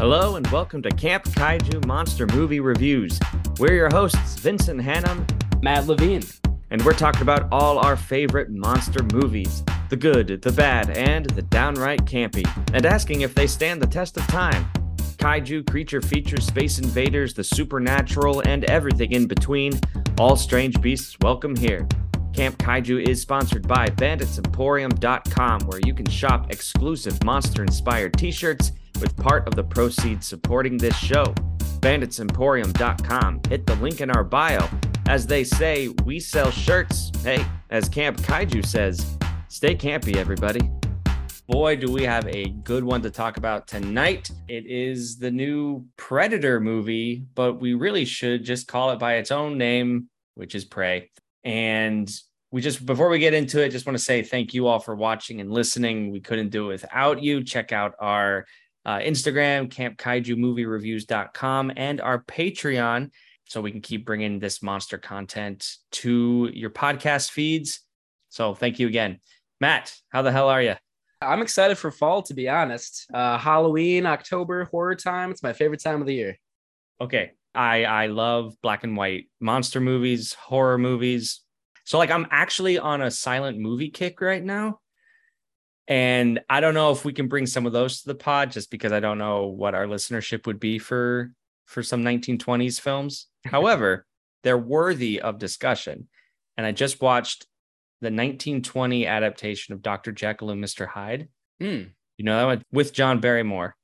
Hello and welcome to Camp Kaiju Monster Movie Reviews. We're your hosts, Vincent Hannum, Matt Levine. and we're talking about all our favorite monster movies the good, the bad, and the downright campy, and asking if they stand the test of time. Kaiju creature features, space invaders, the supernatural, and everything in between. All strange beasts welcome here. Camp Kaiju is sponsored by BanditsEmporium.com, where you can shop exclusive monster inspired t shirts with part of the proceeds supporting this show. BanditsEmporium.com. Hit the link in our bio. As they say, we sell shirts. Hey, as Camp Kaiju says, stay campy, everybody. Boy, do we have a good one to talk about tonight. It is the new Predator movie, but we really should just call it by its own name, which is Prey. And we just, before we get into it, just want to say thank you all for watching and listening. We couldn't do it without you. Check out our uh, Instagram, campkaijumoviereviews.com, and our Patreon so we can keep bringing this monster content to your podcast feeds. So thank you again. Matt, how the hell are you? I'm excited for fall, to be honest. Uh, Halloween, October, horror time. It's my favorite time of the year. Okay. I I love black and white monster movies, horror movies. So like I'm actually on a silent movie kick right now. And I don't know if we can bring some of those to the pod just because I don't know what our listenership would be for for some 1920s films. However, they're worthy of discussion. And I just watched the 1920 adaptation of Dr. Jekyll and Mr. Hyde. Hmm. You know that one with John Barrymore.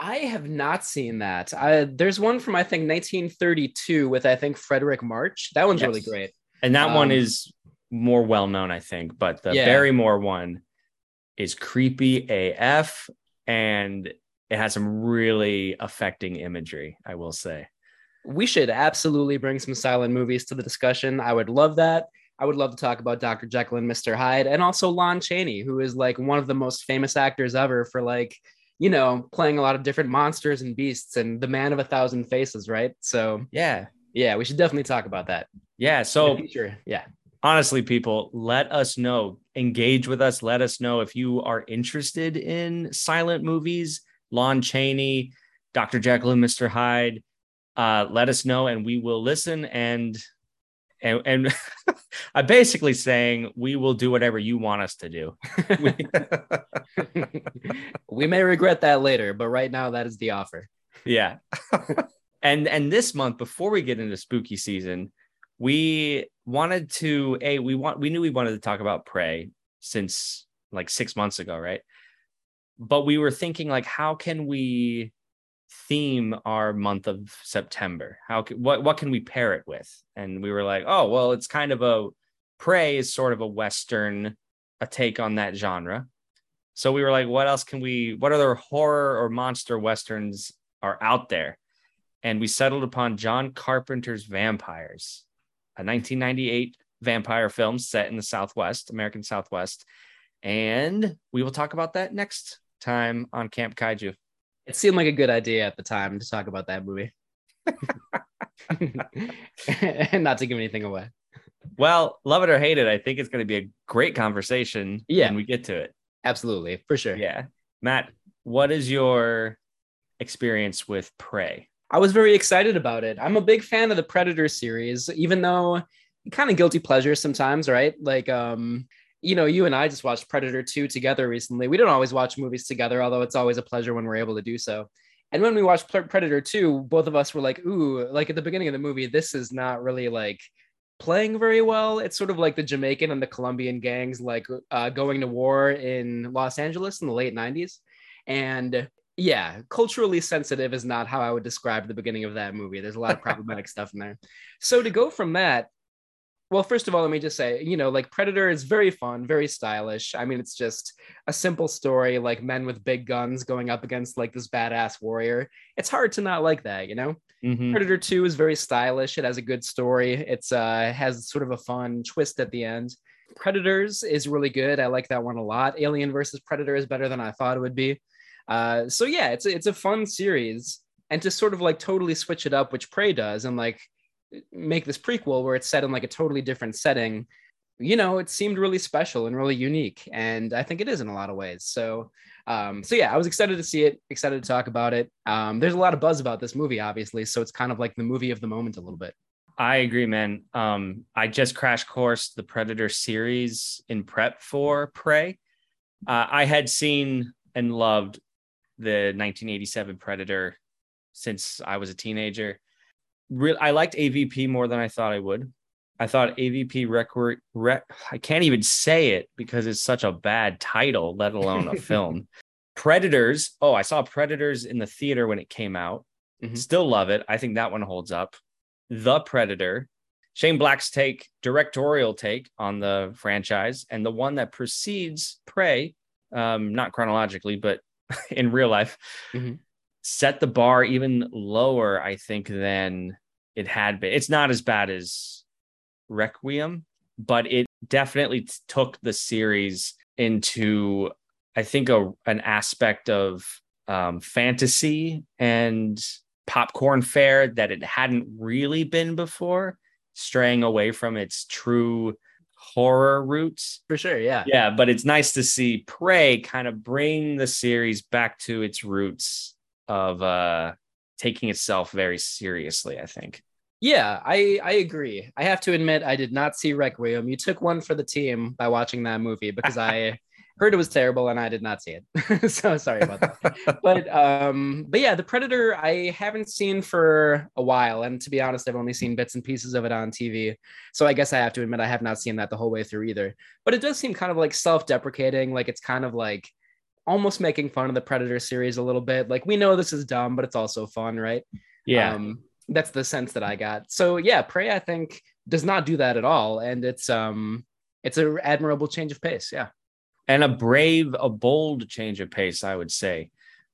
I have not seen that. I, there's one from I think 1932 with I think Fredric March. That one's Yes. really great. And that one Um, is more well known, I think. But the Yeah. Barrymore one is creepy AF and it has some really affecting imagery, I will say. We should absolutely bring some silent movies to the discussion. I would love that. I would love to talk about Dr. Jekyll and Mr. Hyde and also Lon Chaney, who is like one of the most famous actors ever for like, you know, playing a lot of different monsters and beasts and the man of a thousand faces, right? So Yeah. yeah, we should definitely talk about that. Yeah. So. Yeah. Honestly, people, let us know. Engage with us. Let us know if you are interested in silent movies, Lon Chaney, Dr. Jekyll and Mr. Hyde. Uh, let us know and we will listen and and, and I'm basically saying we will do whatever you want us to do. we may regret that later, but right now that is the offer. yeah. and and this month, before we get into spooky season, we wanted to a we want we knew we wanted to talk about prey since like six months ago, right? But we were thinking like, how can we theme our month of September? How what what can we pair it with? And we were like, oh well, it's kind of a prey is sort of a western, a take on that genre. So we were like, what else can we? What other horror or monster westerns are out there? And we settled upon John Carpenter's Vampires, a 1998 vampire film set in the Southwest, American Southwest. And we will talk about that next time on Camp Kaiju. It seemed like a good idea at the time to talk about that movie. and not to give anything away. Well, love it or hate it, I think it's going to be a great conversation Yeah. when we get to it. Absolutely, for sure. Yeah. Matt, what is your experience with Prey? I was very excited about it. I'm a big fan of the Predator series, even though kind of guilty pleasure sometimes, right? Like, um, you know, you and I just watched Predator 2 together recently. We don't always watch movies together, although it's always a pleasure when we're able to do so. And when we watched Predator 2, both of us were like, ooh, like at the beginning of the movie, this is not really like playing very well. It's sort of like the Jamaican and the Colombian gangs like uh, going to war in Los Angeles in the late 90s. And yeah, culturally sensitive is not how I would describe the beginning of that movie. There's a lot of problematic stuff in there. So to go from that, well, first of all, let me just say, you know, like Predator is very fun, very stylish. I mean, it's just a simple story, like men with big guns going up against like this badass warrior. It's hard to not like that, you know? Mhm. Predator 2 is very stylish. It has a good story. It's uh has sort of a fun twist at the end. Predators is really good. I like that one a lot. Alien versus Predator is better than I thought it would be. Uh, so yeah, it's a, it's a fun series, and to sort of like totally switch it up, which Prey does, and like make this prequel where it's set in like a totally different setting. you know, it seemed really special and really unique. And I think it is in a lot of ways. So, um, so yeah, I was excited to see it, excited to talk about it. Um, there's a lot of buzz about this movie, obviously. So it's kind of like the movie of the moment a little bit. I agree, man. Um, I just crash course the Predator series in prep for Prey. Uh, I had seen and loved the 1987 Predator since I was a teenager. Real, I liked AVP more than I thought I would. I thought AVP record. Rec, I can't even say it because it's such a bad title, let alone a film. Predators. Oh, I saw Predators in the theater when it came out. Mm-hmm. Still love it. I think that one holds up. The Predator, Shane Black's take, directorial take on the franchise, and the one that precedes Prey, um, not chronologically, but in real life, mm-hmm. set the bar even lower, I think, than it had been. It's not as bad as Requiem, but it definitely t- took the series into, I think, a, an aspect of um, fantasy and popcorn fare that it hadn't really been before, straying away from its true horror roots. For sure, yeah. Yeah, but it's nice to see Prey kind of bring the series back to its roots of uh taking itself very seriously, I think. Yeah, I I agree. I have to admit I did not see Requiem. You took one for the team by watching that movie because I heard it was terrible and I did not see it. so sorry about that. but um, but yeah, the Predator I haven't seen for a while, and to be honest, I've only seen bits and pieces of it on TV. So I guess I have to admit I have not seen that the whole way through either. But it does seem kind of like self-deprecating, like it's kind of like almost making fun of the Predator series a little bit. Like we know this is dumb, but it's also fun, right? Yeah. Um, that's the sense that I got. So yeah, Prey I think does not do that at all, and it's um it's an admirable change of pace. Yeah and a brave, a bold change of pace, I would say,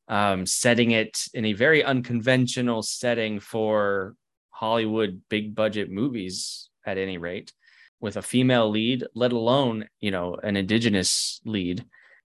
um, setting it in a very unconventional setting for Hollywood big budget movies, at any rate, with a female lead, let alone you know an indigenous lead.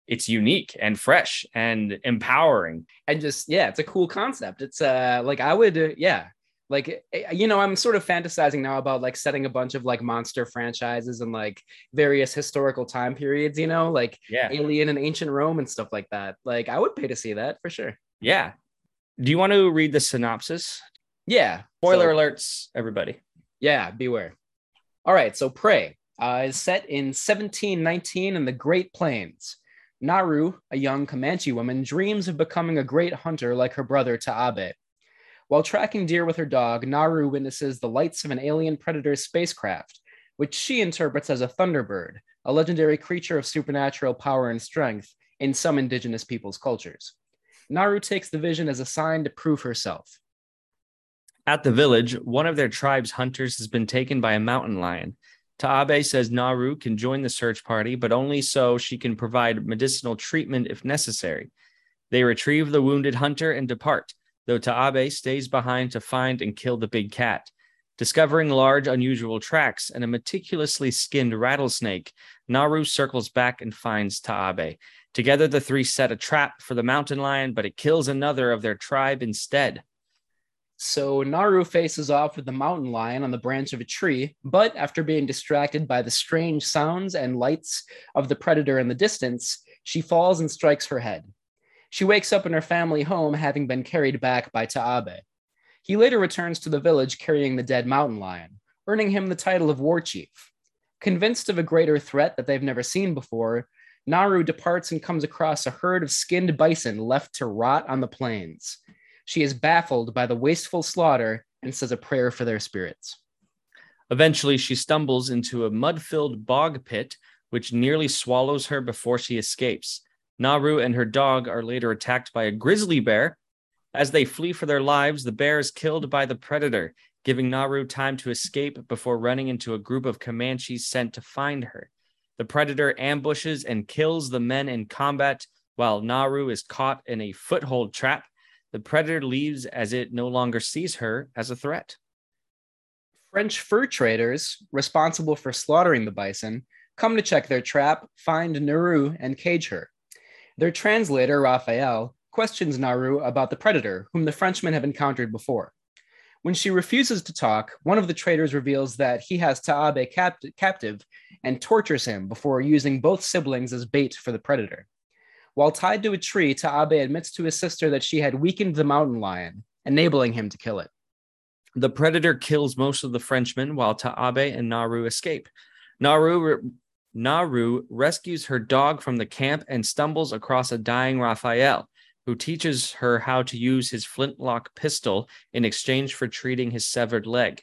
It's unique and fresh and empowering, and just yeah, it's a cool concept. It's uh like I would uh, yeah like eh, eh, you know i'm sort of fantasizing now about like setting a bunch of like monster franchises and like various historical time periods you know like yeah. alien and ancient rome and stuff like that. Like i would pay to see that for sure. Yeah. Do you want to read the synopsis? Yeah. Spoiler so, alerts everybody. Yeah beware. All right so prey uh, is set in 1719 in the great plains. Naru a young comanche woman dreams of becoming a great hunter like her brother taabe while tracking deer with her dog, Naru witnesses the lights of an alien predator spacecraft, which she interprets as a thunderbird, a legendary creature of supernatural power and strength in some indigenous people's cultures. Naru takes the vision as a sign to prove herself. At the village, one of their tribe's hunters has been taken by a mountain lion. Taabe says Naru can join the search party, but only so she can provide medicinal treatment if necessary. They retrieve the wounded hunter and depart, though Taabe stays behind to find and kill the big cat. Discovering large, unusual tracks and a meticulously skinned rattlesnake, Naru circles back and finds Taabe. Together, the three set a trap for the mountain lion, but it kills another of their tribe instead. So Naru faces off with the mountain lion on the branch of a tree, but after being distracted by the strange sounds and lights of the predator in the distance, she falls and strikes her head. She wakes up in her family home having been carried back by Taabe. He later returns to the village carrying the dead mountain lion, earning him the title of war chief. Convinced of a greater threat that they've never seen before, Naru departs and comes across a herd of skinned bison left to rot on the plains. She is baffled by the wasteful slaughter and says a prayer for their spirits. Eventually, she stumbles into a mud filled bog pit, which nearly swallows her before she escapes. Naru and her dog are later attacked by a grizzly bear. As they flee for their lives, the bear is killed by the predator, giving Naru time to escape before running into a group of Comanches sent to find her. The predator ambushes and kills the men in combat while Naru is caught in a foothold trap. The predator leaves as it no longer sees her as a threat. French fur traders, responsible for slaughtering the bison, come to check their trap, find Naru, and cage her. Their translator, Raphael, questions Naru about the predator, whom the Frenchmen have encountered before. When she refuses to talk, one of the traders reveals that he has Taabe capt- captive and tortures him before using both siblings as bait for the predator. While tied to a tree, Taabe admits to his sister that she had weakened the mountain lion, enabling him to kill it. The predator kills most of the Frenchmen while Taabe and Naru escape. Naru, Naru rescues her dog from the camp and stumbles across a dying Raphael, who teaches her how to use his flintlock pistol in exchange for treating his severed leg.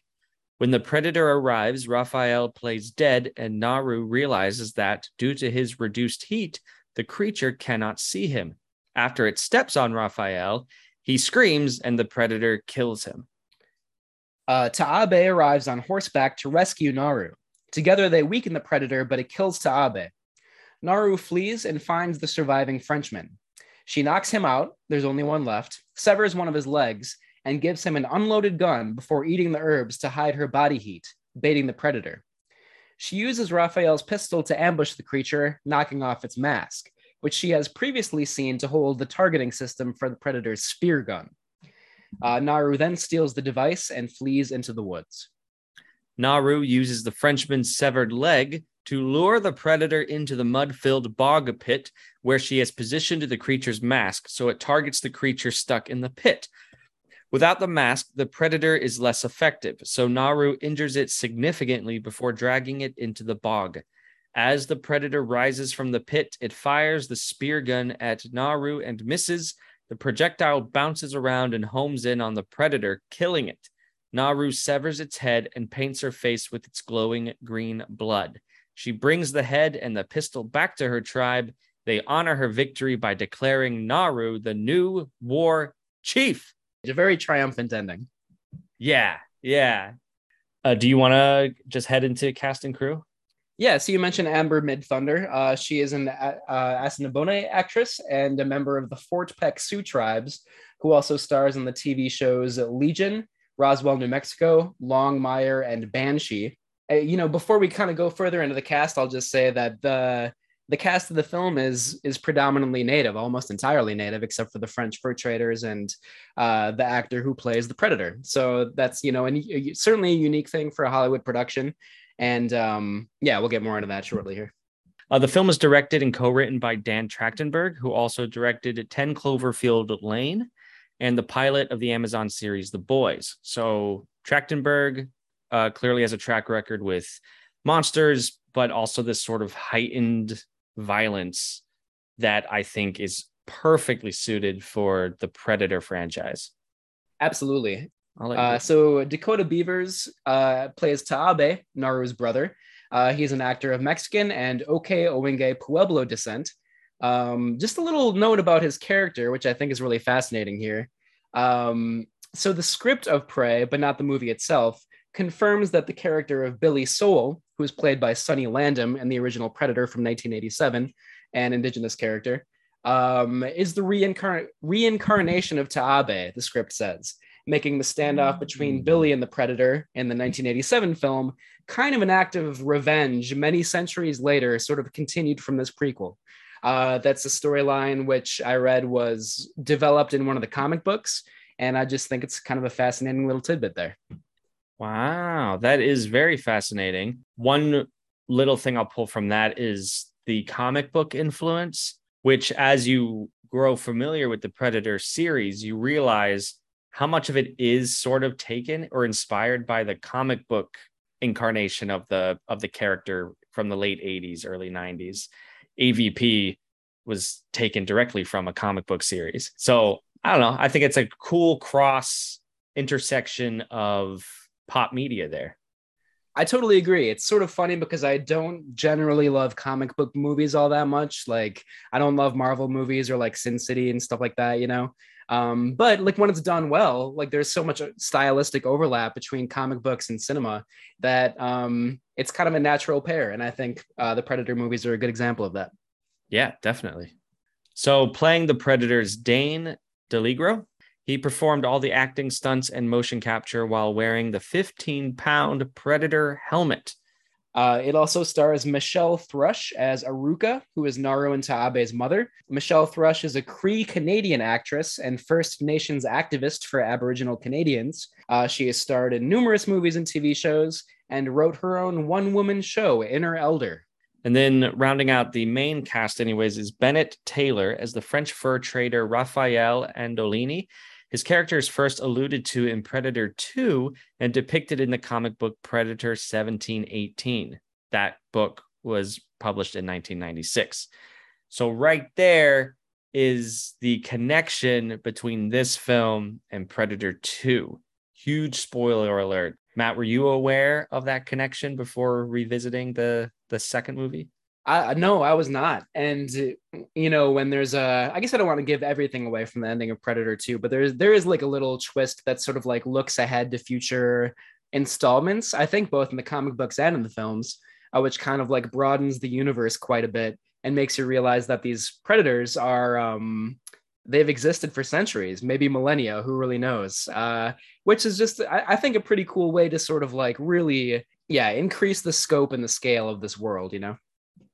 When the predator arrives, Raphael plays dead, and Naru realizes that, due to his reduced heat, the creature cannot see him. After it steps on Raphael, he screams and the predator kills him. Uh, Taabe arrives on horseback to rescue Naru. Together, they weaken the predator, but it kills Taabe. Naru flees and finds the surviving Frenchman. She knocks him out, there's only one left, severs one of his legs, and gives him an unloaded gun before eating the herbs to hide her body heat, baiting the predator. She uses Raphael's pistol to ambush the creature, knocking off its mask, which she has previously seen to hold the targeting system for the predator's spear gun. Uh, Naru then steals the device and flees into the woods. Naru uses the Frenchman's severed leg to lure the predator into the mud filled bog pit where she has positioned the creature's mask so it targets the creature stuck in the pit, Without the mask, the predator is less effective, so Naru injures it significantly before dragging it into the bog. As the predator rises from the pit, it fires the spear gun at Naru and misses. The projectile bounces around and homes in on the predator, killing it. Naru severs its head and paints her face with its glowing green blood. She brings the head and the pistol back to her tribe. They honor her victory by declaring Naru the new war chief It's a very triumphant ending. Yeah, yeah. Uh, do you want to just head into cast and crew? Yeah, so you mentioned Amber Midthunder. Uh, she is an uh, Assiniboine actress and a member of the Fort Peck Sioux tribes, who also stars in the TV shows Legion, Roswell, New Mexico, Longmire, and Banshee. Uh, you know, before we kind of go further into the cast, I'll just say that the the cast of the film is is predominantly native, almost entirely native, except for the French fur traders and uh, the actor who plays the predator. So that's you know, and certainly a unique thing for a Hollywood production. And um, yeah, we'll get more into that shortly here. Uh, the film is directed and co-written by Dan Trachtenberg, who also directed 10 Cloverfield Lane and the pilot of the Amazon series The Boys. So Trachtenberg uh, clearly has a track record with monsters, but also this sort of heightened violence that I think is perfectly suited for the Predator franchise. Absolutely. Uh, so Dakota Beavers uh, plays Taabe, Naru's brother. Uh, he's an actor of Mexican and Ohkay Owingeh Pueblo descent. Um, just a little note about his character, which I think is really fascinating here. Um, so the script of Prey, but not the movie itself, confirms that the character of Billy Sole, who was played by Sonny Landham in the original Predator from 1987, an indigenous character, um, is the reincarn- reincarnation of Taabe, the script says, making the standoff between mm. Billy and the Predator in the 1987 film kind of an act of revenge many centuries later, sort of continued from this prequel. Uh, that's a storyline which I read was developed in one of the comic books. And I just think it's kind of a fascinating little tidbit there. Wow, that is very fascinating. One little thing I'll pull from that is the comic book influence, which as you grow familiar with the Predator series, you realize how much of it is sort of taken or inspired by the comic book incarnation of the of the character from the late 80s early 90s avp was taken directly from a comic book series so i don't know i think it's a cool cross intersection of pop media there. I totally agree. It's sort of funny because I don't generally love comic book movies all that much. Like I don't love Marvel movies or like Sin City and stuff like that, you know. Um, but like when it's done well, like there's so much stylistic overlap between comic books and cinema that um, it's kind of a natural pair. And I think uh, the Predator movies are a good example of that. Yeah, definitely. So playing the Predators, Dane DiLiegro, he performed all the acting stunts and motion capture while wearing the 15 pound Predator helmet. Uh, it also stars Michelle Thrush as Aruka, who is Naru and Taabe's mother. Michelle Thrush is a Cree Canadian actress and First Nations activist for Aboriginal Canadians. Uh, she has starred in numerous movies and TV shows and wrote her own one woman show, Inner Elder. And then rounding out the main cast, anyways, is Bennett Taylor as the French fur trader Raphael Andolini. His character is first alluded to in Predator 2 and depicted in the comic book Predator 1718. That book was published in 1996. So, right there is the connection between this film and Predator 2. Huge spoiler alert. Matt, were you aware of that connection before revisiting the the second movie? I no, I was not. And you know, when there's a, I guess I don't want to give everything away from the ending of Predator 2, but there's there is like a little twist that sort of like looks ahead to future installments. I think both in the comic books and in the films, uh, which kind of like broadens the universe quite a bit and makes you realize that these predators are um they've existed for centuries, maybe millennia, who really knows? Uh, which is just, I, I, think, a pretty cool way to sort of like really, yeah, increase the scope and the scale of this world, you know?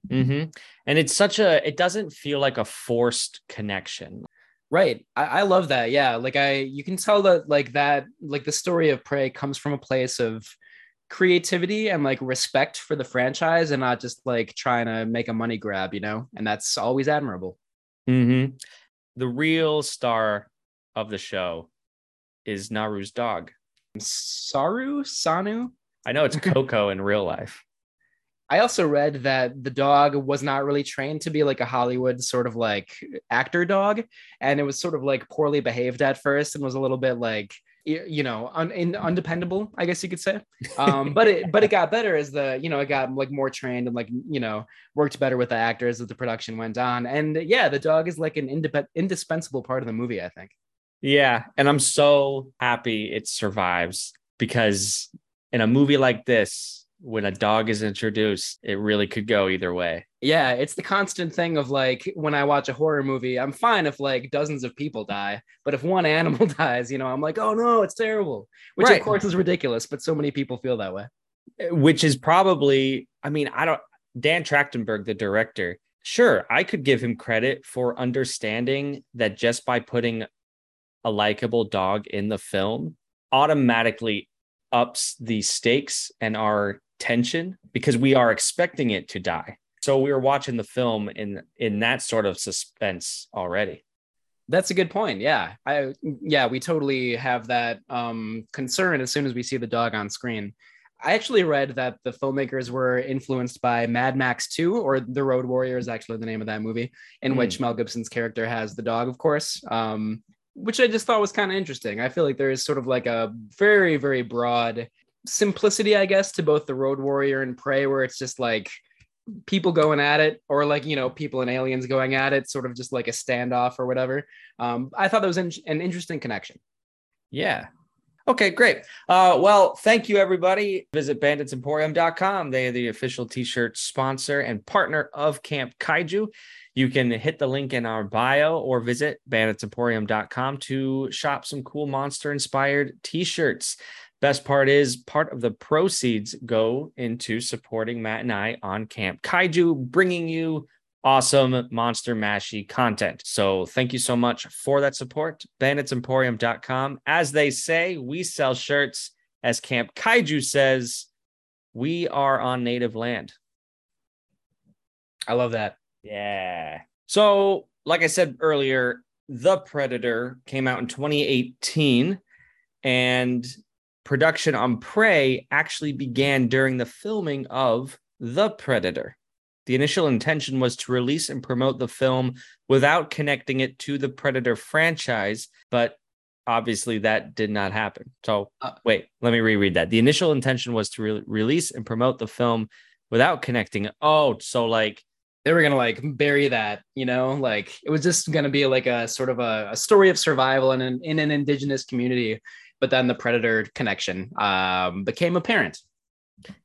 Mm-hmm. And it's such a, it doesn't feel like a forced connection. Right. I, I love that. Yeah. Like I, you can tell that like that, like the story of Prey comes from a place of creativity and like respect for the franchise and not just like trying to make a money grab, you know? And that's always admirable. Mm-hmm. The real star of the show is Naru's dog. Saru? Sanu? I know it's Coco in real life. I also read that the dog was not really trained to be like a Hollywood sort of like actor dog, and it was sort of like poorly behaved at first, and was a little bit like you know un, in, undependable, I guess you could say. Um, but it but it got better as the you know it got like more trained and like you know worked better with the actors as the production went on, and yeah, the dog is like an indep- indispensable part of the movie, I think. Yeah, and I'm so happy it survives because in a movie like this when a dog is introduced, it really could go either way. Yeah, it's the constant thing of like when I watch a horror movie, I'm fine if like dozens of people die, but if one animal dies, you know, I'm like, oh no, it's terrible. Which right. of course is ridiculous, but so many people feel that way. Eh, which is probably, I mean, I don't Dan Trachtenberg, the director, sure, I could give him credit for understanding that just by putting a likable dog in the film automatically ups the stakes and our tension because we are expecting it to die. So we were watching the film in in that sort of suspense already. That's a good point. Yeah. I yeah, we totally have that um concern as soon as we see the dog on screen. I actually read that the filmmakers were influenced by Mad Max 2 or The Road Warrior is actually the name of that movie in mm. which Mel Gibson's character has the dog of course. Um which I just thought was kind of interesting. I feel like there is sort of like a very very broad simplicity, I guess, to both the Road Warrior and Prey, where it's just like people going at it, or like you know people and aliens going at it, sort of just like a standoff or whatever. Um, I thought that was in- an interesting connection. Yeah. Okay, great. Uh, well, thank you, everybody. Visit banditsemporium.com. They are the official t shirt sponsor and partner of Camp Kaiju. You can hit the link in our bio or visit banditsemporium.com to shop some cool monster inspired t shirts. Best part is part of the proceeds go into supporting Matt and I on Camp Kaiju, bringing you awesome Monster Mashy content. So thank you so much for that support. Banditsemporium.com. As they say, we sell shirts. As Camp Kaiju says, we are on native land. I love that. Yeah. So, like I said earlier, The Predator came out in 2018 and production on Prey actually began during the filming of The Predator. The initial intention was to release and promote the film without connecting it to the Predator franchise, but obviously that did not happen. So, uh, wait, let me reread that. The initial intention was to re- release and promote the film without connecting it. Oh, so like they were gonna like bury that, you know, like it was just gonna be like a sort of a, a story of survival in an in an indigenous community but then the predator connection um, became apparent.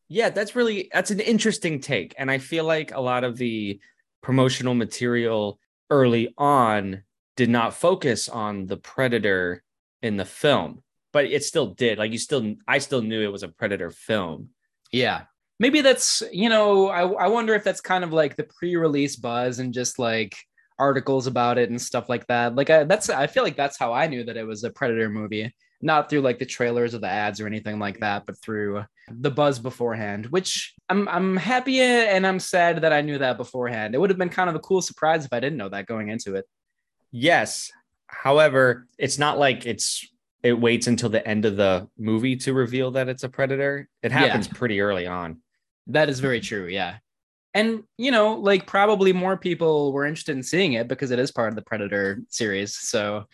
Yeah that's really that's an interesting take. And i feel like a lot of the promotional material early on did not focus on the predator in the film but it still did. Like you still i still knew it was a predator film. Yeah. Maybe that's you know I, I wonder if that's kind of like the pre-release buzz and just like articles about it and stuff like that. Like I, that's i feel like that's how i knew that it was a predator movie not through like the trailers or the ads or anything like that but through the buzz beforehand which i'm i'm happy and i'm sad that i knew that beforehand it would have been kind of a cool surprise if i didn't know that going into it yes however it's not like it's it waits until the end of the movie to reveal that it's a predator it happens Yeah. pretty early on That is very true. Yeah. And, you know, like probably more people were interested in seeing it because it is part of the Predator series. So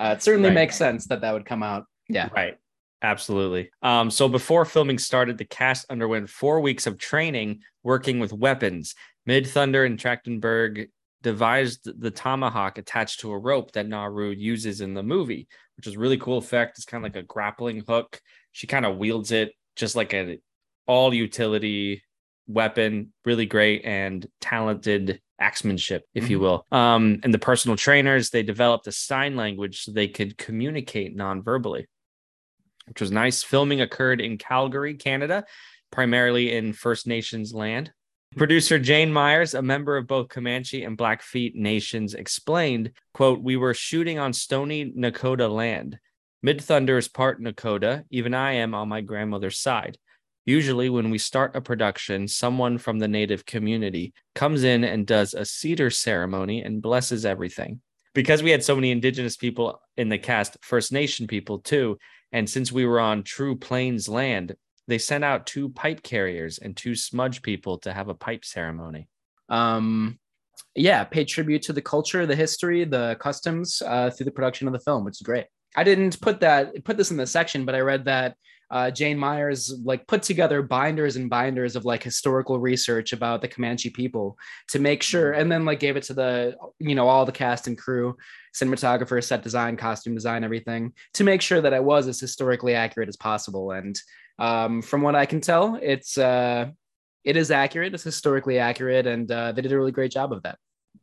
uh, it certainly Right. makes sense that that would come out. Yeah. Right. Absolutely. Um, so before filming started, the cast underwent four weeks of training working with weapons. Midthunder and Trachtenberg devised the tomahawk attached to a rope that Naru uses in the movie, which is a really cool effect. It's kind of like a grappling hook. She kind of wields it just like an all utility weapon, really great and talented axemanship, if you will. Um, and the personal trainers, they developed a sign language so they could communicate non-verbally which was nice. Filming occurred in Calgary, Canada, primarily in First Nations land. Producer Jane Myers, a member of both Comanche and Blackfeet nations, explained, quote, We were shooting on Stoney Nakoda land. Midthunder is part Nakoda. Even I am on my grandmother's side. Usually, when we start a production, someone from the native community comes in and does a cedar ceremony and blesses everything. Because we had so many indigenous people in the cast, First Nation people too, and since we were on True Plains land, they sent out two pipe carriers and two smudge people to have a pipe ceremony. Um, yeah. Pay tribute to the culture, the history, the customs uh, through the production of the film, which is great. I didn't put that, put this in the section, but I read that uh, Jane Myers like put together binders and binders of like historical research about the Comanche people to make sure, and then like gave it to the you know all the cast and crew, cinematographer, set design, costume design, everything to make sure that it was as historically accurate as possible. And um, from what I can tell, it's uh, it is accurate, it's historically accurate, and uh, they did a really great job of that.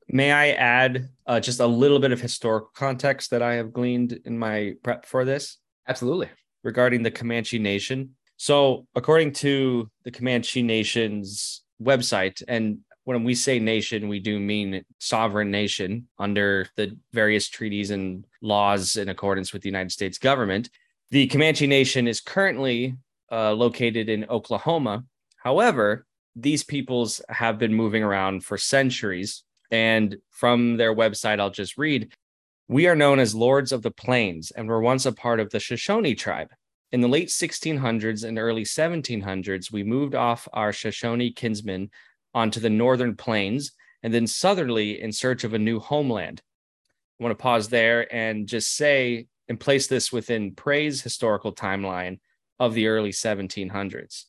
May I add uh, just a little bit of historical context that I have gleaned in my prep for this Absolutely. regarding the Comanche Nation? So, according to the Comanche Nation's website, and when we say nation, we do mean sovereign nation under the various treaties and laws in accordance with the United States government. The Comanche Nation is currently uh, located in Oklahoma. However, these peoples have been moving around for centuries. And from their website, I'll just read We are known as Lords of the Plains and were once a part of the Shoshone tribe. In the late 1600s and early 1700s, we moved off our Shoshone kinsmen onto the northern plains and then southerly in search of a new homeland. I want to pause there and just say and place this within Prey's historical timeline of the early 1700s.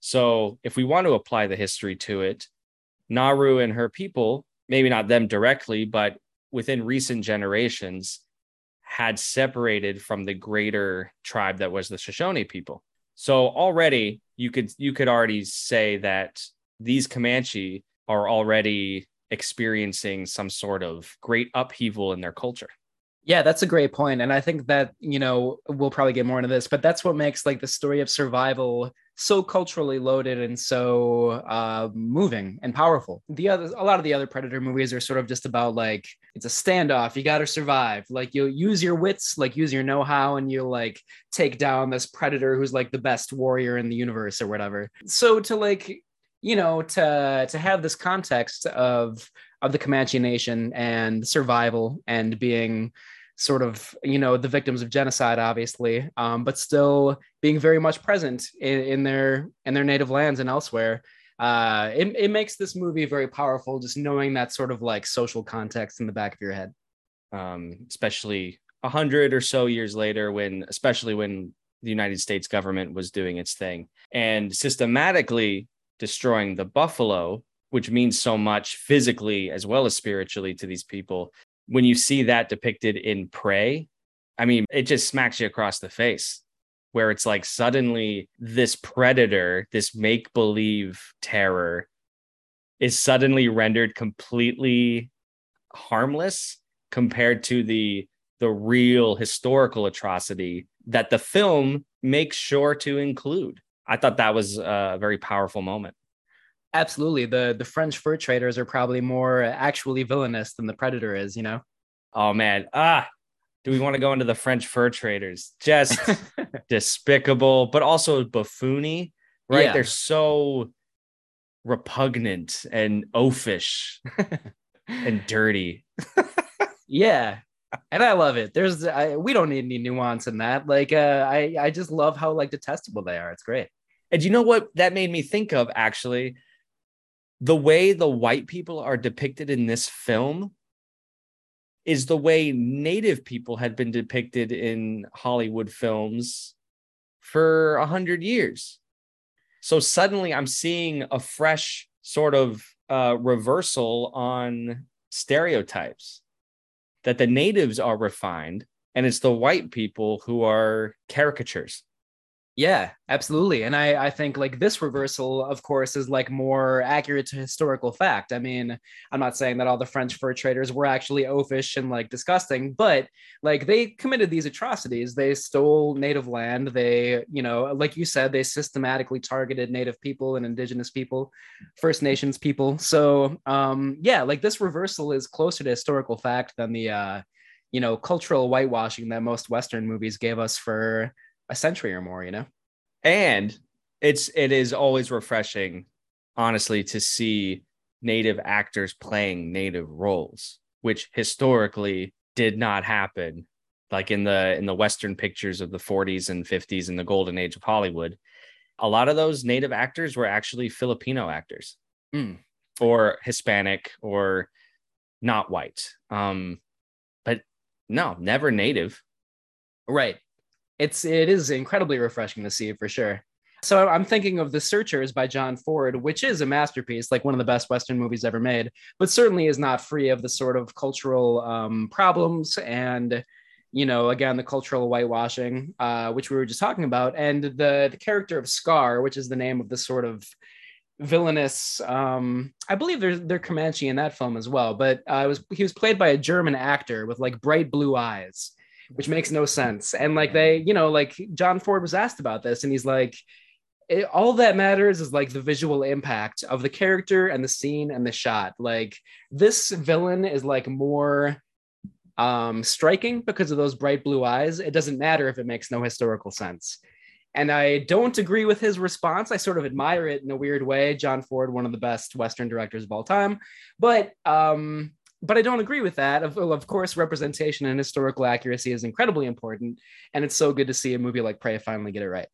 So, if we want to apply the history to it, Naru and her people, maybe not them directly, but within recent generations, had separated from the greater tribe that was the Shoshone people. So already you could you could already say that these Comanche are already experiencing some sort of great upheaval in their culture. Yeah, that's a great point. And I think that, you know, we'll probably get more into this, but that's what makes like the story of survival so culturally loaded and so uh, moving and powerful. The other, a lot of the other Predator movies are sort of just about like it's a standoff. You got to survive. Like you'll use your wits, like use your know-how, and you'll like take down this predator who's like the best warrior in the universe or whatever. So to like, you know, to to have this context of of the Comanche Nation and survival and being sort of you know the victims of genocide obviously um, but still being very much present in, in their in their native lands and elsewhere. Uh, it, it makes this movie very powerful just knowing that sort of like social context in the back of your head. Um, especially a hundred or so years later, when especially when the United States government was doing its thing. And systematically destroying the buffalo, which means so much physically as well as spiritually to these people. When you see that depicted in Prey, I mean, it just smacks you across the face where it's like suddenly this predator, this make believe terror is suddenly rendered completely harmless compared to the the real historical atrocity that the film makes sure to include. I thought that was a very powerful moment. Absolutely. The the French fur traders are probably more actually villainous than the predator is, you know. Oh man. Ah, do we want to go into the French fur traders? Just despicable, but also buffoony, right? Yeah. They're so repugnant and oafish and dirty. Yeah. And I love it. There's I, we don't need any nuance in that. Like uh I I just love how like detestable they are. It's great. And you know what that made me think of actually? The way the white people are depicted in this film is the way native people had been depicted in Hollywood films for a hundred years. So suddenly I'm seeing a fresh sort of uh, reversal on stereotypes that the natives are refined and it's the white people who are caricatures. Yeah, absolutely. And I, I think like this reversal, of course, is like more accurate to historical fact. I mean, I'm not saying that all the French fur traders were actually oafish and like disgusting, but like they committed these atrocities. They stole native land. They, you know, like you said, they systematically targeted native people and indigenous people, First Nations people. So um, yeah, like this reversal is closer to historical fact than the uh, you know, cultural whitewashing that most Western movies gave us for a century or more, you know? and it's it is always refreshing honestly to see native actors playing native roles which historically did not happen like in the in the western pictures of the 40s and 50s in the golden age of hollywood a lot of those native actors were actually filipino actors Mm. or hispanic or not white um but no never native Right. It's it is incredibly refreshing to see for sure. So I'm thinking of The Searchers by John Ford, which is a masterpiece, like one of the best Western movies ever made, but certainly is not free of the sort of cultural um, problems and, you know, again the cultural whitewashing, uh, which we were just talking about, and the the character of Scar, which is the name of the sort of villainous. Um, I believe they're they're Comanche in that film as well, but uh, was he was played by a German actor with like bright blue eyes which makes no sense. And like they, you know, like John Ford was asked about this, and he's like, all that matters is like the visual impact of the character and the scene and the shot. Like this villain is like more um, striking because of those bright blue eyes. It doesn't matter if it makes no historical sense. And I don't agree with his response. I sort of admire it in a weird way. John Ford, one of the best Western directors of all time, but um, but I don't agree with that. Of, of course, representation and historical accuracy is incredibly important, and it's so good to see a movie like Prey finally get it right.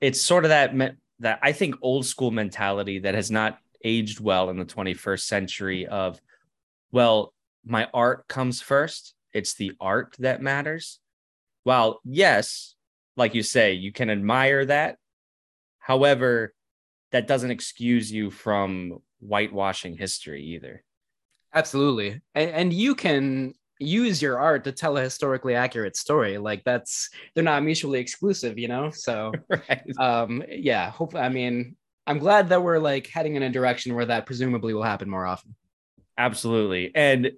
it's sort of that me- that I think old school mentality that has not aged well in the 21st century of well my art comes first it's the art that matters while yes like you say you can admire that however that doesn't excuse you from whitewashing history either Absolutely, and, and you can use your art to tell a historically accurate story. Like that's they're not mutually exclusive, you know. So right um, yeah, hope I mean I'm glad that we're like heading in a direction where that presumably will happen more often. absolutely and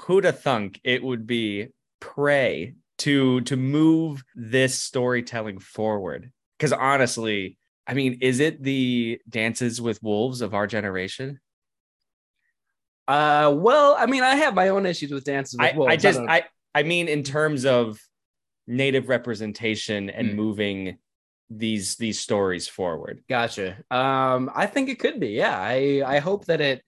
who'd have thunk it would be prey to to move this storytelling forward because honestly i mean is it the dances with wolves of our generation Uh, well, I mean, I have my own issues with dances with I, wolves. I just don't- I I mean in terms of native representation and Mm. moving these these stories forward Gotcha. Um, I think it could be. Yeah, I I hope that it.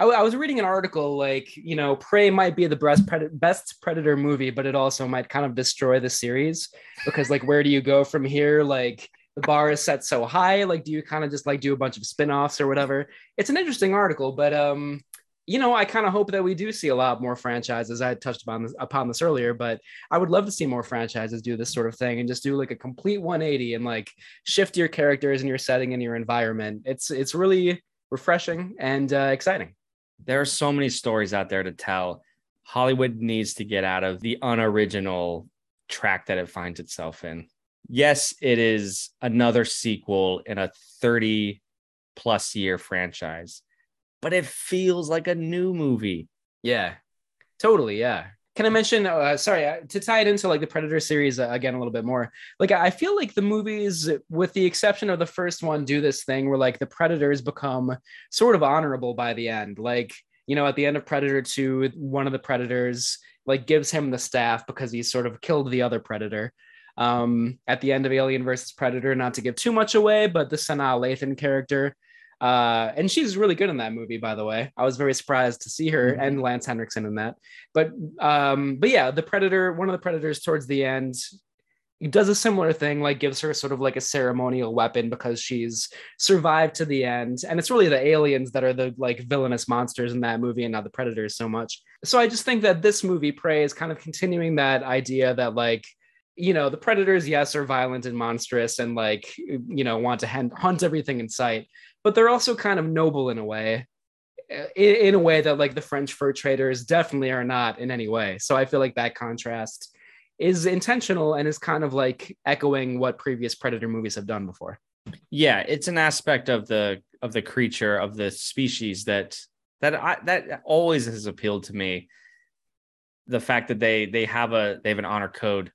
I was reading an article like you know, Prey might be the best pred- best Predator movie, but it also might kind of destroy the series because like where do you go from here? Like the bar is set so high. Like do you kind of just like do a bunch of spin-offs or whatever? It's an interesting article, but um. You know, I kind of hope that we do see a lot more franchises. I touched upon this, upon this earlier, but I would love to see more franchises do this sort of thing and just do like a complete 180 and like shift your characters and your setting and your environment. It's it's really refreshing and uh, exciting. there are so many stories out there to tell hollywood needs to get out of the unoriginal track that it finds itself in yes it is another sequel in a 30 plus year franchise but it feels like a new movie Yeah, totally. Yeah, can I mention? Uh, sorry, uh, to tie it into like the Predator series uh, again a little bit more. Like I feel like the movies, with the exception of the first one, do this thing where like the Predators become sort of honorable by the end. Like you know, at the end of Predator Two, one of the Predators like gives him the staff because he sort of killed the other Predator. Um, at the end of Alien versus Predator, not to give too much away, but the Sanaa Lathan character uh, and she's really good in that movie, by the way. I was very surprised to see her mm-hmm. and Lance Henriksen in that. But um, but yeah, the Predator, one of the Predators towards the end, does a similar thing, like gives her sort of like a ceremonial weapon because she's survived to the end. And it's really the aliens that are the like villainous monsters in that movie and not the predators so much. So I just think that this movie, Prey, is kind of continuing that idea that like you know the predators yes are violent and monstrous and like you know want to hunt everything in sight but they're also kind of noble in a way in, in, a way that like the french fur traders definitely are not in any way. So i feel like that contrast is intentional and is kind of like echoing what previous predator movies have done before. Yeah it's an aspect of the of the creature of the species that that I, that always has appealed to me. The fact that they they have a they have an honor code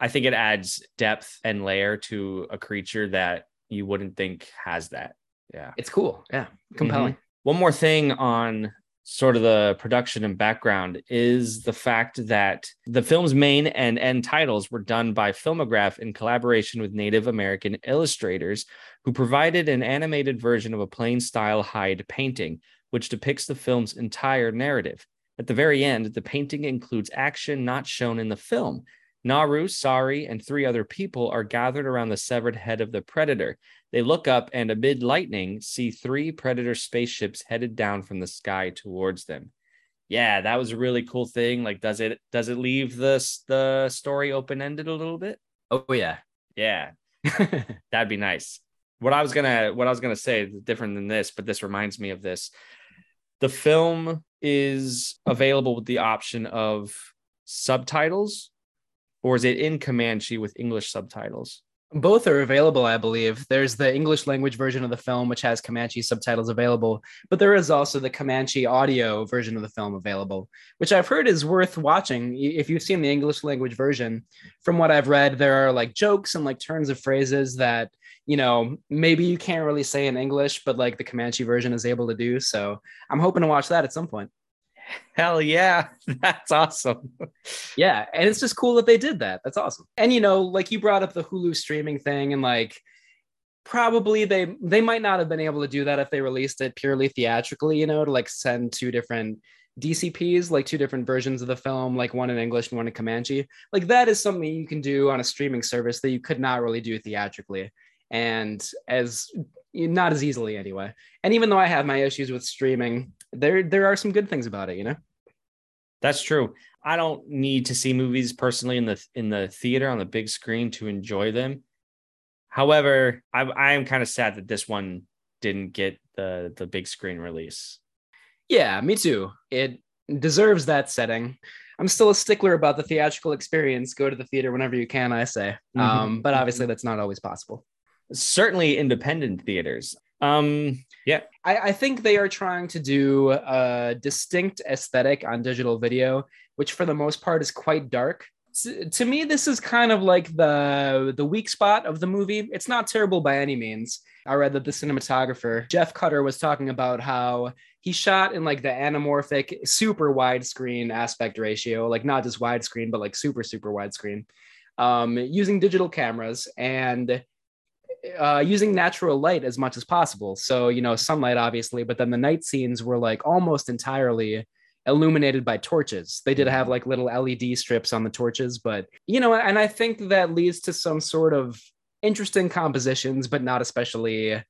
i think it adds depth and layer to a creature that you wouldn't think has that yeah. It's cool. Yeah. Compelling. Mm-hmm. one more thing on sort of the production and background is the fact that the film's main and end titles were done by filmograph in collaboration with native american illustrators who provided an animated version of a plain style hide painting which depicts the film's entire narrative. At the very end the painting includes action not shown in the film. Naru, Sari, and three other people are gathered around the severed head of the predator. They look up and, amid lightning, see three predator spaceships headed down from the sky towards them. Yeah, that was a really cool thing. Like, does it does it leave the the story open ended a little bit? Oh yeah, yeah, that'd be nice. What I was gonna what I was gonna say is different than this, but this reminds me of this. The film is available with the option of subtitles or is it in Comanche with English subtitles? Both are available, I believe. There's the English language version of the film, which has Comanche subtitles available, but there is also the Comanche audio version of the film available, which I've heard is worth watching. If you've seen the English language version, from what I've read, there are like jokes and like turns of phrases that, you know, maybe you can't really say in English, but like the Comanche version is able to do. So I'm hoping to watch that at some point. Hell yeah. That's awesome. yeah. And it's just cool that they did that. That's awesome. And, you know, like you brought up the Hulu streaming thing and like, probably they they might not have been able to do that if they released it purely theatrically you know to like send two different dcps like two different versions of the film like one in english and one in comanche like that is something you can do on a streaming service that you could not really do theatrically and as not as easily anyway and even though i have my issues with streaming there there are some good things about it, you know. That's true. I don't need to see movies personally in the in the theater on the big screen to enjoy them. However, I I am kind of sad that this one didn't get the the big screen release. Yeah, me too. It deserves that setting. I'm still a stickler about the theatrical experience. Go to the theater whenever you can, I say. Mm-hmm. Um, but obviously, that's not always possible. Certainly, independent theaters. Um, yeah, I, I think they are trying to do a distinct aesthetic on digital video, which for the most part is quite dark. To, to me, this is kind of like the the weak spot of the movie. It's not terrible by any means. I read that the cinematographer Jeff Cutter was talking about how he shot in like the anamorphic, super widescreen aspect ratio, like not just widescreen, but like super super widescreen, um, using digital cameras and uh, using natural light as much as possible. So, you know, sunlight, obviously, but then the night scenes were like almost entirely illuminated by torches. They did have like little LED strips on the torches, but, you know, and I think that leads to some sort of interesting compositions, but not especially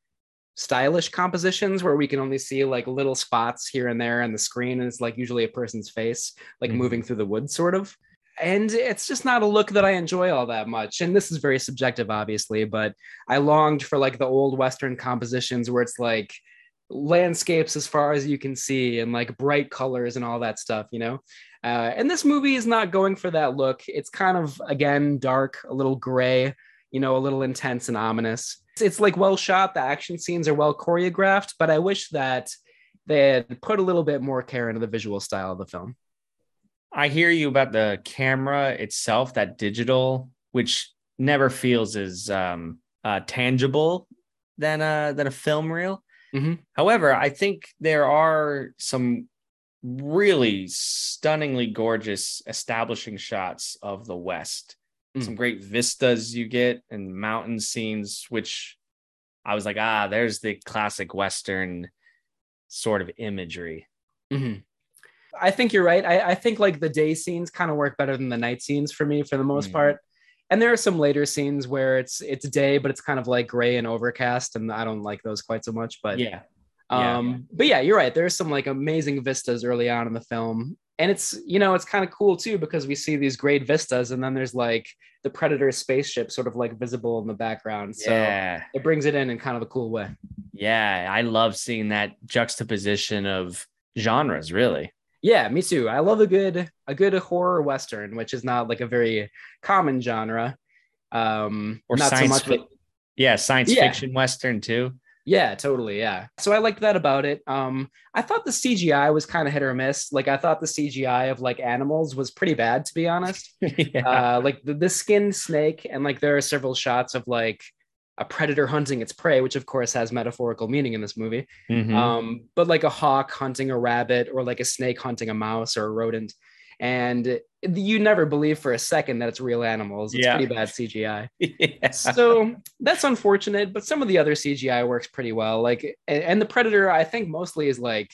stylish compositions where we can only see like little spots here and there on the screen and it's like usually a person's face like mm-hmm. moving through the woods sort of and it's just not a look that I enjoy all that much. And this is very subjective, obviously, but I longed for like the old Western compositions where it's like landscapes as far as you can see and like bright colors and all that stuff, you know? Uh, and this movie is not going for that look. It's kind of, again, dark, a little gray, you know, a little intense and ominous. It's, it's like well shot. The action scenes are well choreographed, but I wish that they had put a little bit more care into the visual style of the film. I hear you about the camera itself, that digital, which never feels as um, uh, tangible than a than a film reel. Mm-hmm. However, I think there are some really stunningly gorgeous establishing shots of the West. Mm. Some great vistas you get and mountain scenes, which I was like, ah, there's the classic Western sort of imagery. Mm-hmm. I think you're right. I, I think like the day scenes kind of work better than the night scenes for me for the most Mm. part. And there are some later scenes where it's it's day, but it's kind of like gray and overcast, and I don't like those quite so much. But yeah. Yeah. um, but yeah, you're right. There's some like amazing vistas early on in the film, and it's you know it's kind of cool too because we see these great vistas, and then there's like the Predator spaceship sort of like visible in the background. So yeah. it brings it in in kind of a cool way. Yeah. I love seeing that juxtaposition of genres, really. Yeah, me too. I love a good a good horror western, which is not like a very common genre. Um, Or not so science much. fi- Yeah. Science Yeah. fiction Western too. yeah, totally. Yeah. So I liked that about it. Um, I thought the CGI was kind of hit or miss. Like I thought the CGI of like animals was pretty bad, to be honest. yeah. Uh, like the, the skinned snake, and like there are several shots of like a predator hunting its prey, which of course has metaphorical meaning in this movie. Mhm. um, but like a hawk hunting a rabbit or like a snake hunting a mouse or a rodent. And you never believe for a second that it's real animals. It's Yeah. pretty bad CGI. yeah. So that's unfortunate, but some of the other CGI works pretty well. Like, and the Predator, I think mostly is like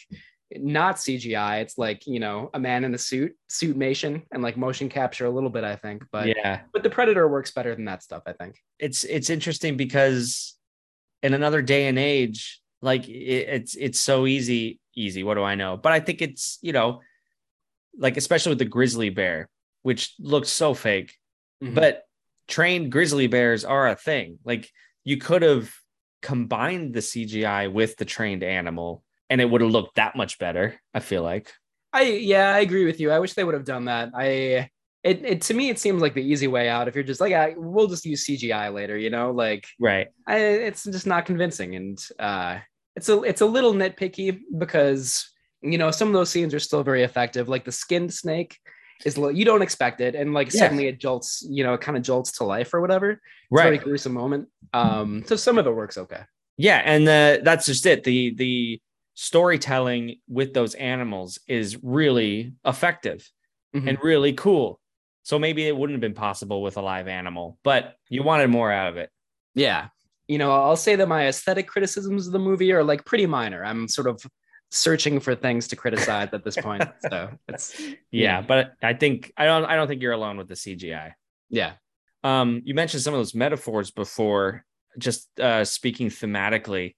not CGI. It's like, you know, a man in a suit, suit mation, and like motion capture a little bit, I think. But yeah. but the Predator works better than that stuff, I think. it's it's interesting because in another day and age like it, it's it's so easy easy what do i know but i think it's you know like especially with the grizzly bear which looks so fake Mhm. but trained grizzly bears are a thing like you could have combined the cgi with the trained animal and it would have looked that much better i feel like I yeah, I agree with you. I wish they would have done that. I it, it to me it seems like the easy way out. If you're just like, ah, we'll just use CGI later, you know, like right I, it's just not convincing, and uh, it's a it's a little nitpicky because you know some of those scenes are still very effective. Like the skinned snake is you don't expect it, and like Yeah. suddenly it jolts, you know, it kind of jolts to life or whatever. It's a very right gruesome moment. Um, so some of it works okay. Yeah, and the, that's just it. The the storytelling with those animals is really effective Mhm. and really cool. So maybe it wouldn't have been possible with a live animal, but you wanted more out of it. Yeah. You know, I'll say that my aesthetic criticisms of the movie are like pretty minor. I'm sort of searching for things to criticize at this point. So it's Yeah, Yeah. but I think I don't I don't think you're alone with the CGI. yeah. Um, you mentioned some of those metaphors before, just uh speaking thematically.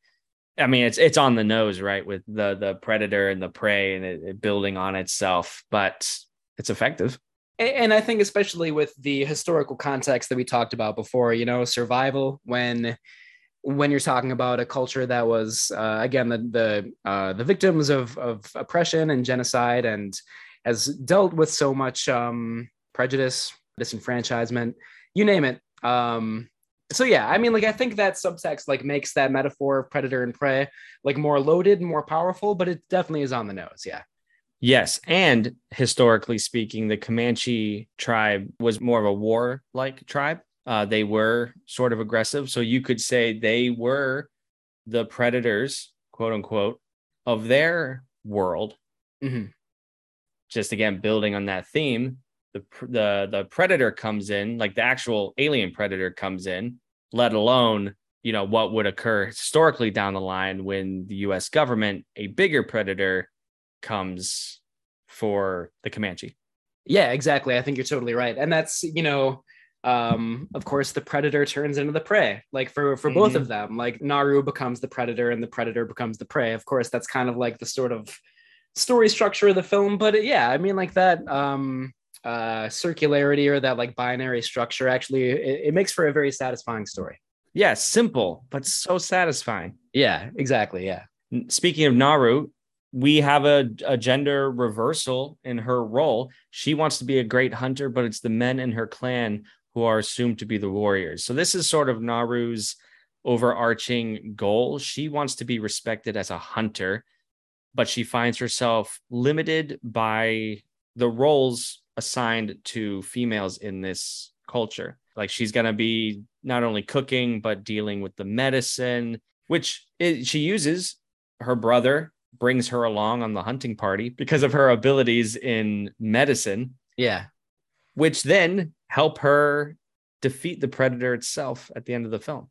I mean, it's it's on the nose, right? With the the predator and the prey and it, it building on itself, but it's effective. And I think especially with the historical context that we talked about before, you know, survival when when you're talking about a culture that was uh, again the the uh, the victims of of oppression and genocide and has dealt with so much um, prejudice, disenfranchisement, you name it. Um, so yeah, I mean, like I think that subtext like makes that metaphor of predator and prey like more loaded and more powerful, but it definitely is on the nose. Yeah. Yes, and historically speaking, the Comanche tribe was more of a war-like tribe. Uh, they were sort of aggressive, so you could say they were the predators, quote unquote, of their world. Mhm. Just again, building on that theme, the the the predator comes in, like the actual alien predator comes in. Let alone, you know, what would occur historically down the line when the U.S. government, a bigger predator, comes for the Comanche. Yeah, exactly. I think you're totally right. And that's, you know, um, of course the predator turns into the prey. Like for for both Mhm. of them, like Naru becomes the predator and the predator becomes the prey. Of course, that's kind of like the sort of story structure of the film, but yeah, I mean like that um uh circularity or that like binary structure actually it, it makes for a very satisfying story. Yeah, simple, but so satisfying. Yeah, exactly. Yeah. Speaking of Naru, we have a, a gender reversal in her role. She wants to be a great hunter, but it's the men in her clan who are assumed to be the warriors. So this is sort of Naru's overarching goal. She wants to be respected as a hunter, but she finds herself limited by the roles assigned to females in this culture. Like she's going to be not only cooking, but dealing with the medicine, which it, she uses. Her brother brings her along on the hunting party because of her abilities in medicine. Yeah. Which then help her defeat the predator itself at the end of the film.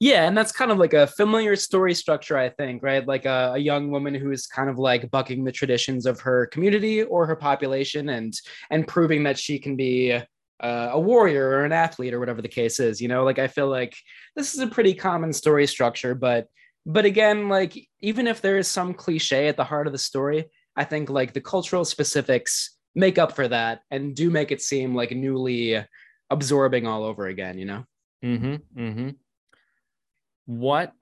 Yeah, and that's kind of like a familiar story structure, I think, right? Like a, a, young woman who is kind of like bucking the traditions of her community or her population, and and proving that she can be uh, a warrior or an athlete or whatever the case is. You know, like I feel like this is a pretty common story structure, but but again, like even if there is some cliche at the heart of the story, I think like the cultural specifics make up for that and do make it seem like newly absorbing all over again. You know. Mm-hmm. Mm-hmm what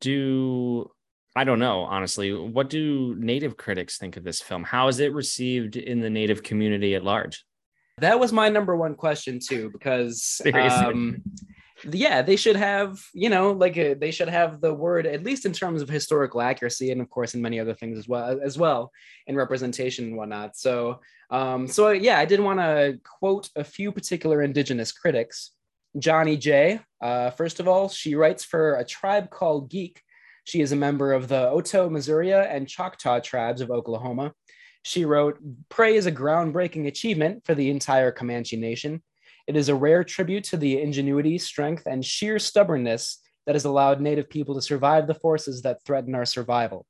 do I don't know, honestly. What do native critics think of this film? How is it received in the native community at large? That was my number one question too, because um, yeah, they should have, you know, like a, uh, they should have the word at least in terms of historical accuracy, and of course in many other things as well, as well in representation and whatnot. So, um, so yeah, I did want to quote a few particular indigenous critics. Johnnie Jae. Uh, first of all, she writes for a tribe called Geek. She is a member of the Otoe, Missouri, and Choctaw tribes of Oklahoma. She wrote, Prey is a groundbreaking achievement for the entire Comanche Nation. It is a rare tribute to the ingenuity, strength, and sheer stubbornness that has allowed Native people to survive the forces that threaten our survival.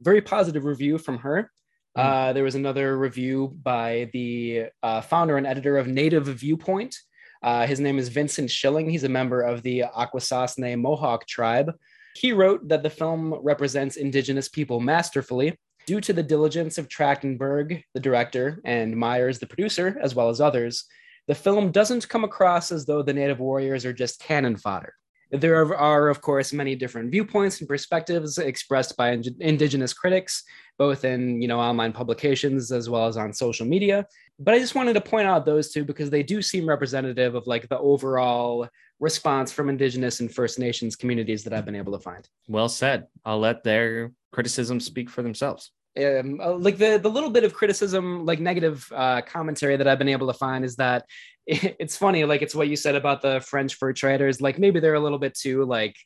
Very positive review from her. Mm. Uh, there was another review by the uh, founder and editor of Native Viewpoint, uh, his name is Vincent Schilling. He's a member of the Akwesasne Mohawk tribe. He wrote that the film represents Indigenous people masterfully due to the diligence of Trachtenberg, the director, and Myers, the producer, as well as others. The film doesn't come across as though the Native warriors are just cannon fodder. There are, are, of course, many different viewpoints and perspectives expressed by indigenous critics, both in you know online publications as well as on social media. But I just wanted to point out those two because they do seem representative of like the overall response from indigenous and First Nations communities that I've been able to find. Well said. I'll let their criticisms speak for themselves. Um, uh, like the the little bit of criticism, like negative uh, commentary that I've been able to find is that it's funny, like it's what you said about the French fur traders. Like maybe they're a little bit too like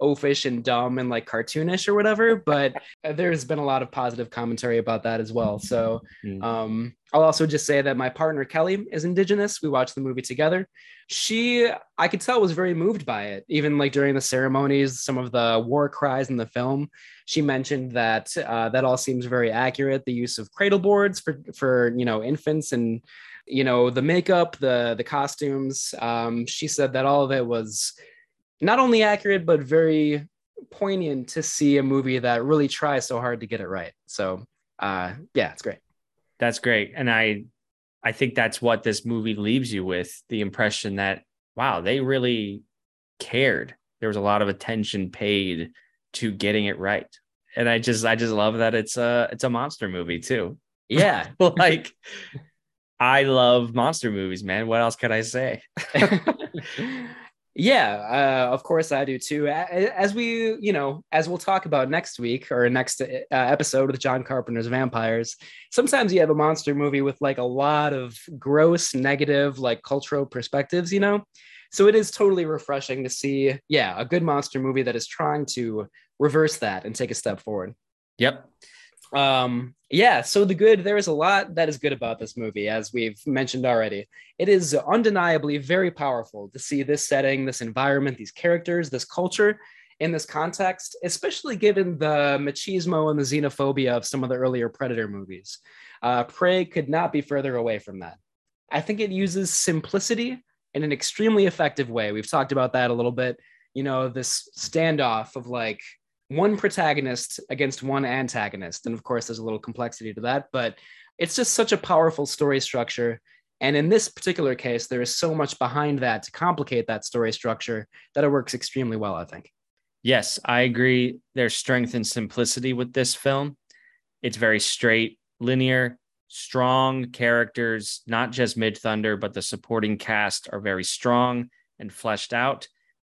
oafish and dumb and like cartoonish or whatever but there's been a lot of positive commentary about that as well so mm. um, i'll also just say that my partner kelly is indigenous we watched the movie together she i could tell was very moved by it even like during the ceremonies some of the war cries in the film she mentioned that uh, that all seems very accurate the use of cradle boards for for you know infants and you know the makeup the the costumes um, she said that all of it was not only accurate but very poignant to see a movie that really tries so hard to get it right. So uh, yeah it's great. That's great. And i i think that's what this movie leaves you with the impression that wow they really cared. There was a lot of attention paid to getting it right. And i just i just love that it's a it's a monster movie too. Yeah. Like I love monster movies, man. What else could I say? yeah, uh, of course I do too. As we, you know, as we'll talk about next week or next uh, episode with John Carpenter's Vampires, sometimes you have a monster movie with like a lot of gross, negative, like cultural perspectives, you know? So it is totally refreshing to see, yeah, a good monster movie that is trying to reverse that and take a step forward. Yep um yeah so the good there is a lot that is good about this movie as we've mentioned already. It is undeniably very powerful to see this setting this environment these characters this culture in this context especially given the machismo and the xenophobia of some of the earlier predator movies. Uh, prey could not be further away from that. I think it uses simplicity in an extremely effective way. We've talked about that a little bit. You know this standoff of like one protagonist against one antagonist. And of course, there's a little complexity to that, but it's just such a powerful story structure. And in this particular case, there is so much behind that to complicate that story structure that it works extremely well, I think. Yes, I agree. There's strength and simplicity with this film. It's very straight, linear, strong characters, not just Midthunder, but the supporting cast are very strong and fleshed out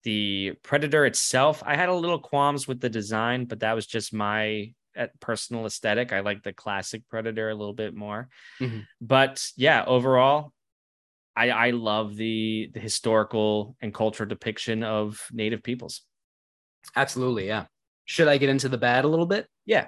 the predator itself i had a little qualms with the design but that was just my personal aesthetic. I like the classic Predator a little bit more. Mhm. But yeah, overall, I I love the the historical and cultural depiction of native peoples. Absolutely, yeah. Should I get into the bad a little bit? Yeah.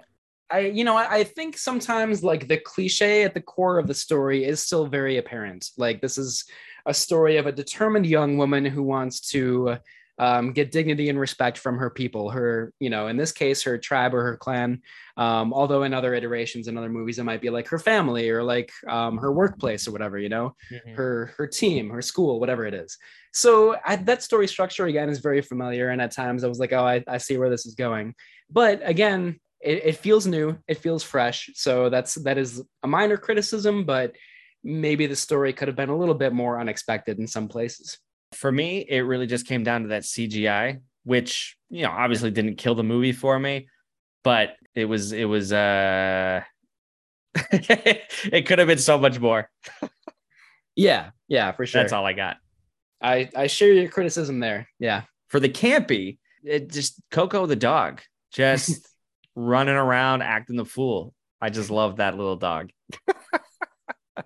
I, you know, I, I think sometimes like the cliche at the core of the story is still very apparent. Like this is a story of a determined young woman who wants to um, get dignity and respect from her people. Her, you know, in this case, her tribe or her clan. Um, although in other iterations in other movies, it might be like her family or like um, her workplace or whatever. You know, her her team, her school, whatever it is. So I, that story structure again is very familiar, and at times I was like, oh, I, I see where this is going. But again, it, it feels new, it feels fresh. So that's that is a minor criticism, but maybe the story could have been a little bit more unexpected in some places. For me, it really just came down to that CGI, which you know obviously didn't kill the movie for me, but it was it was uh it could have been so much more. Yeah, yeah, for sure. That's all I got. I I share your criticism there. Yeah. For the campy, it just Coco the dog just running around acting the fool. I just love that little dog.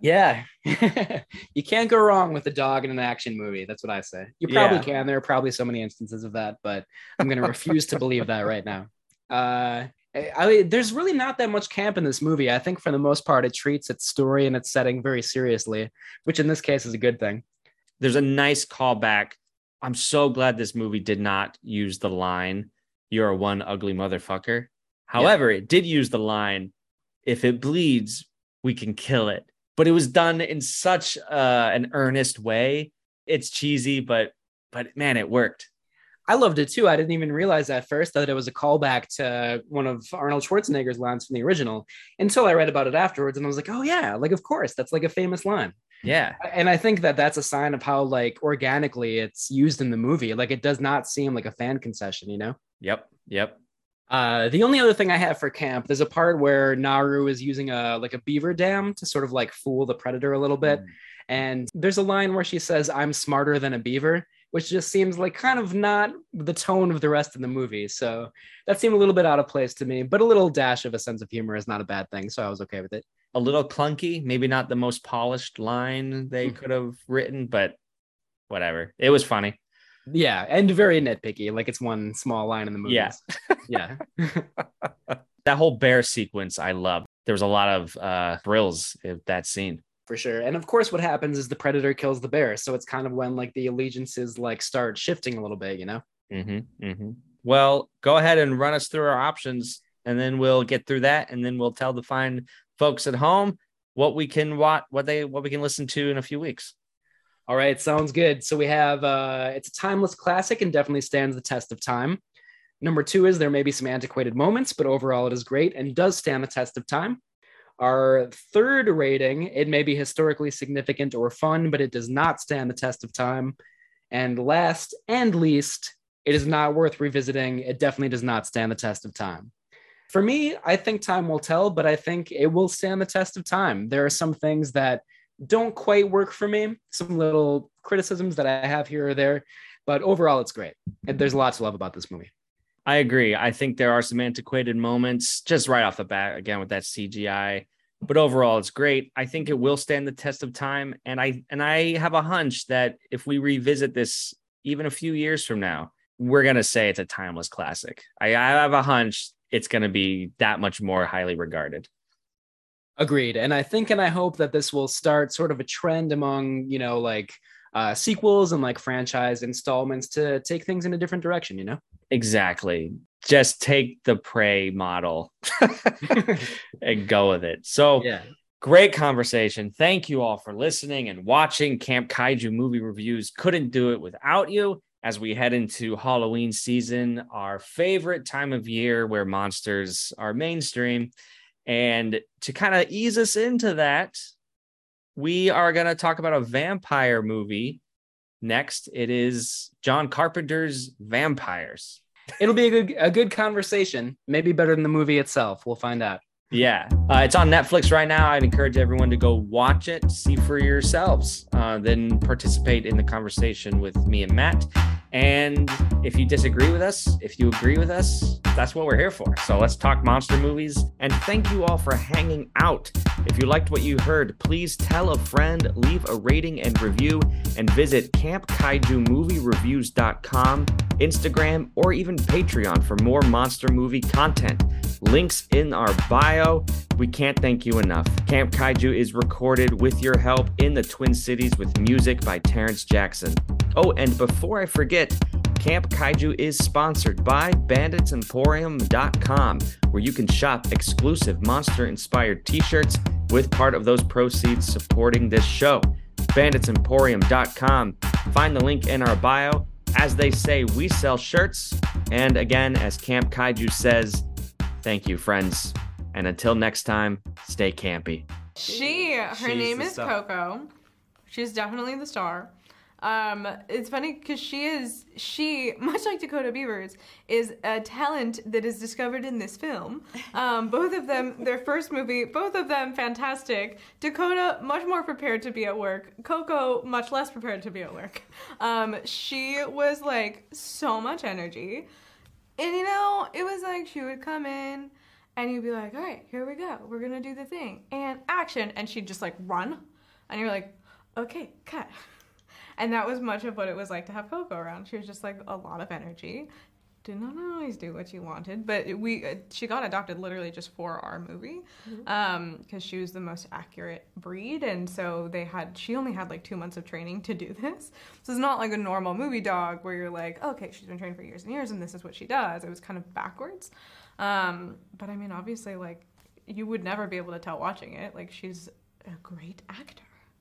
Yeah. you can't go wrong with a dog in an action movie. That's what I say. You probably Yeah. can. There are probably so many instances of that, but I'm going to refuse to believe that right now. Uh, I, I- there's really not that much camp in this movie. I think for the most part, it treats its story and its setting very seriously, which in this case is a good thing. There's a nice callback. I'm so glad this movie did not use the line, You're a one ugly motherfucker. However, it did use the line, If it bleeds, we can kill it. But it was done in such uh, an earnest way. It's cheesy, but but man, it worked. I loved it too. I didn't even realize at first that it was a callback to one of Arnold Schwarzenegger's lines from the original until I read about it afterwards. And I was like, oh, yeah, like, of course, that's like a famous line. Yeah. and I think that that's a sign of how like organically it's used in the movie. Like it does not seem like a fan concession, you know. Yep. Yep. Uh, the only other thing I have for camp, there's a part where Naru is using a like a beaver dam to sort of like fool the predator a little bit, and there's a line where she says, "I'm smarter than a beaver," which just seems like kind of not the tone of the rest of the movie. So that seemed a little bit out of place to me, but a little dash of a sense of humor is not a bad thing. So I was okay with it. a little clunky, maybe not the most polished line they Mhm. could have written, but whatever. It was funny. Yeah, and very nitpicky. Like it's one small line in the movie. Yeah. yeah. That whole bear sequence, I love. There was a lot of uh thrills in that scene. for sure. And of course, what happens is the predator kills the bear. So it's kind of when like the allegiances like start shifting a little bit, you know? Mm-hmm, mm-hmm. Well, go ahead and run us through our options, and then we'll get through that, and then we'll tell the fine folks at home what we can what what they what we can listen to in a few weeks. All right, sounds good. So we have uh it's a timeless classic and definitely stands the test of time. Number two is there may be some antiquated moments, but overall it is great and does stand the test of time. Our third rating, it may be historically significant or fun, but it does not stand the test of time. And last and least, it is not worth revisiting. It definitely does not stand the test of time. For me, I think time will tell, but I think it will stand the test of time. There are some things that don't quite work for me, some little criticisms that I have here or there, but overall, it's great. And there's a lot to love about this movie. I agree. I think there are some antiquated moments just right off the bat, again with that CGI. But overall, it's great. I think it will stand the test of time. And I and I have a hunch that if we revisit this even a few years from now, we're gonna say it's a timeless classic. I, I have a hunch it's gonna be that much more highly regarded. Agreed. And I think and I hope that this will start sort of a trend among, you know, like uh, sequels and like franchise installments to take things in a different direction, you know? Exactly. Just take the prey model and go with it. So Yeah. Great conversation. Thank you all for listening and watching Camp Kaiju movie reviews. Couldn't do it without you as we head into Halloween season, our favorite time of year where monsters are mainstream. And to kind of ease us into that, we are going to talk about a vampire movie next. It is John Carpenter's Vampires. It'll be a good a good conversation. Maybe better than the movie itself. We'll find out. Yeah, uh, it's on Netflix right now. I'd encourage everyone to go watch it, see for yourselves, uh, then participate in the conversation with me and Matt. And if you disagree with us, if you agree with us, that's what we're here for. So let's talk monster movies. And thank you all for hanging out. If you liked what you heard, please tell a friend, leave a rating and review, and visit campkaijumoviereviews.com, Instagram, or even Patreon for more monster movie content. Links in our bio. We can't thank you enough. Camp Kaiju is recorded with your help in the Twin Cities with music by Terrence Jackson. Oh, and before I forget, Camp Kaiju is sponsored by banditsemporium.com, where you can shop exclusive monster inspired t shirts with part of those proceeds supporting this show. Banditsemporium.com. Find the link in our bio. As they say, we sell shirts. And again, as Camp Kaiju says, thank you, friends. And until next time, stay campy. She, her She's name is star. Coco. She's definitely the star. Um, it's funny because she is she much like Dakota Beavers is a talent that is discovered in this film. Um, both of them, their first movie, both of them fantastic. Dakota much more prepared to be at work. Coco much less prepared to be at work. Um, she was like so much energy, and you know it was like she would come in. And you'd be like, all right, here we go. We're to do the thing. And action. And she'd just like run. And you're like, okay, cut. And that was much of what it was like to have Coco around. She was just like a lot of energy. Did not always do what she wanted, but we uh, she got adopted literally just for our movie, um, because she was the most accurate breed, and so they had she only had like two months of training to do this. So it's not like a normal movie dog where you're like, okay, she's been trained for years and years, and this is what she does. It was kind of backwards, um, but I mean, obviously, like you would never be able to tell watching it. Like she's a great actor.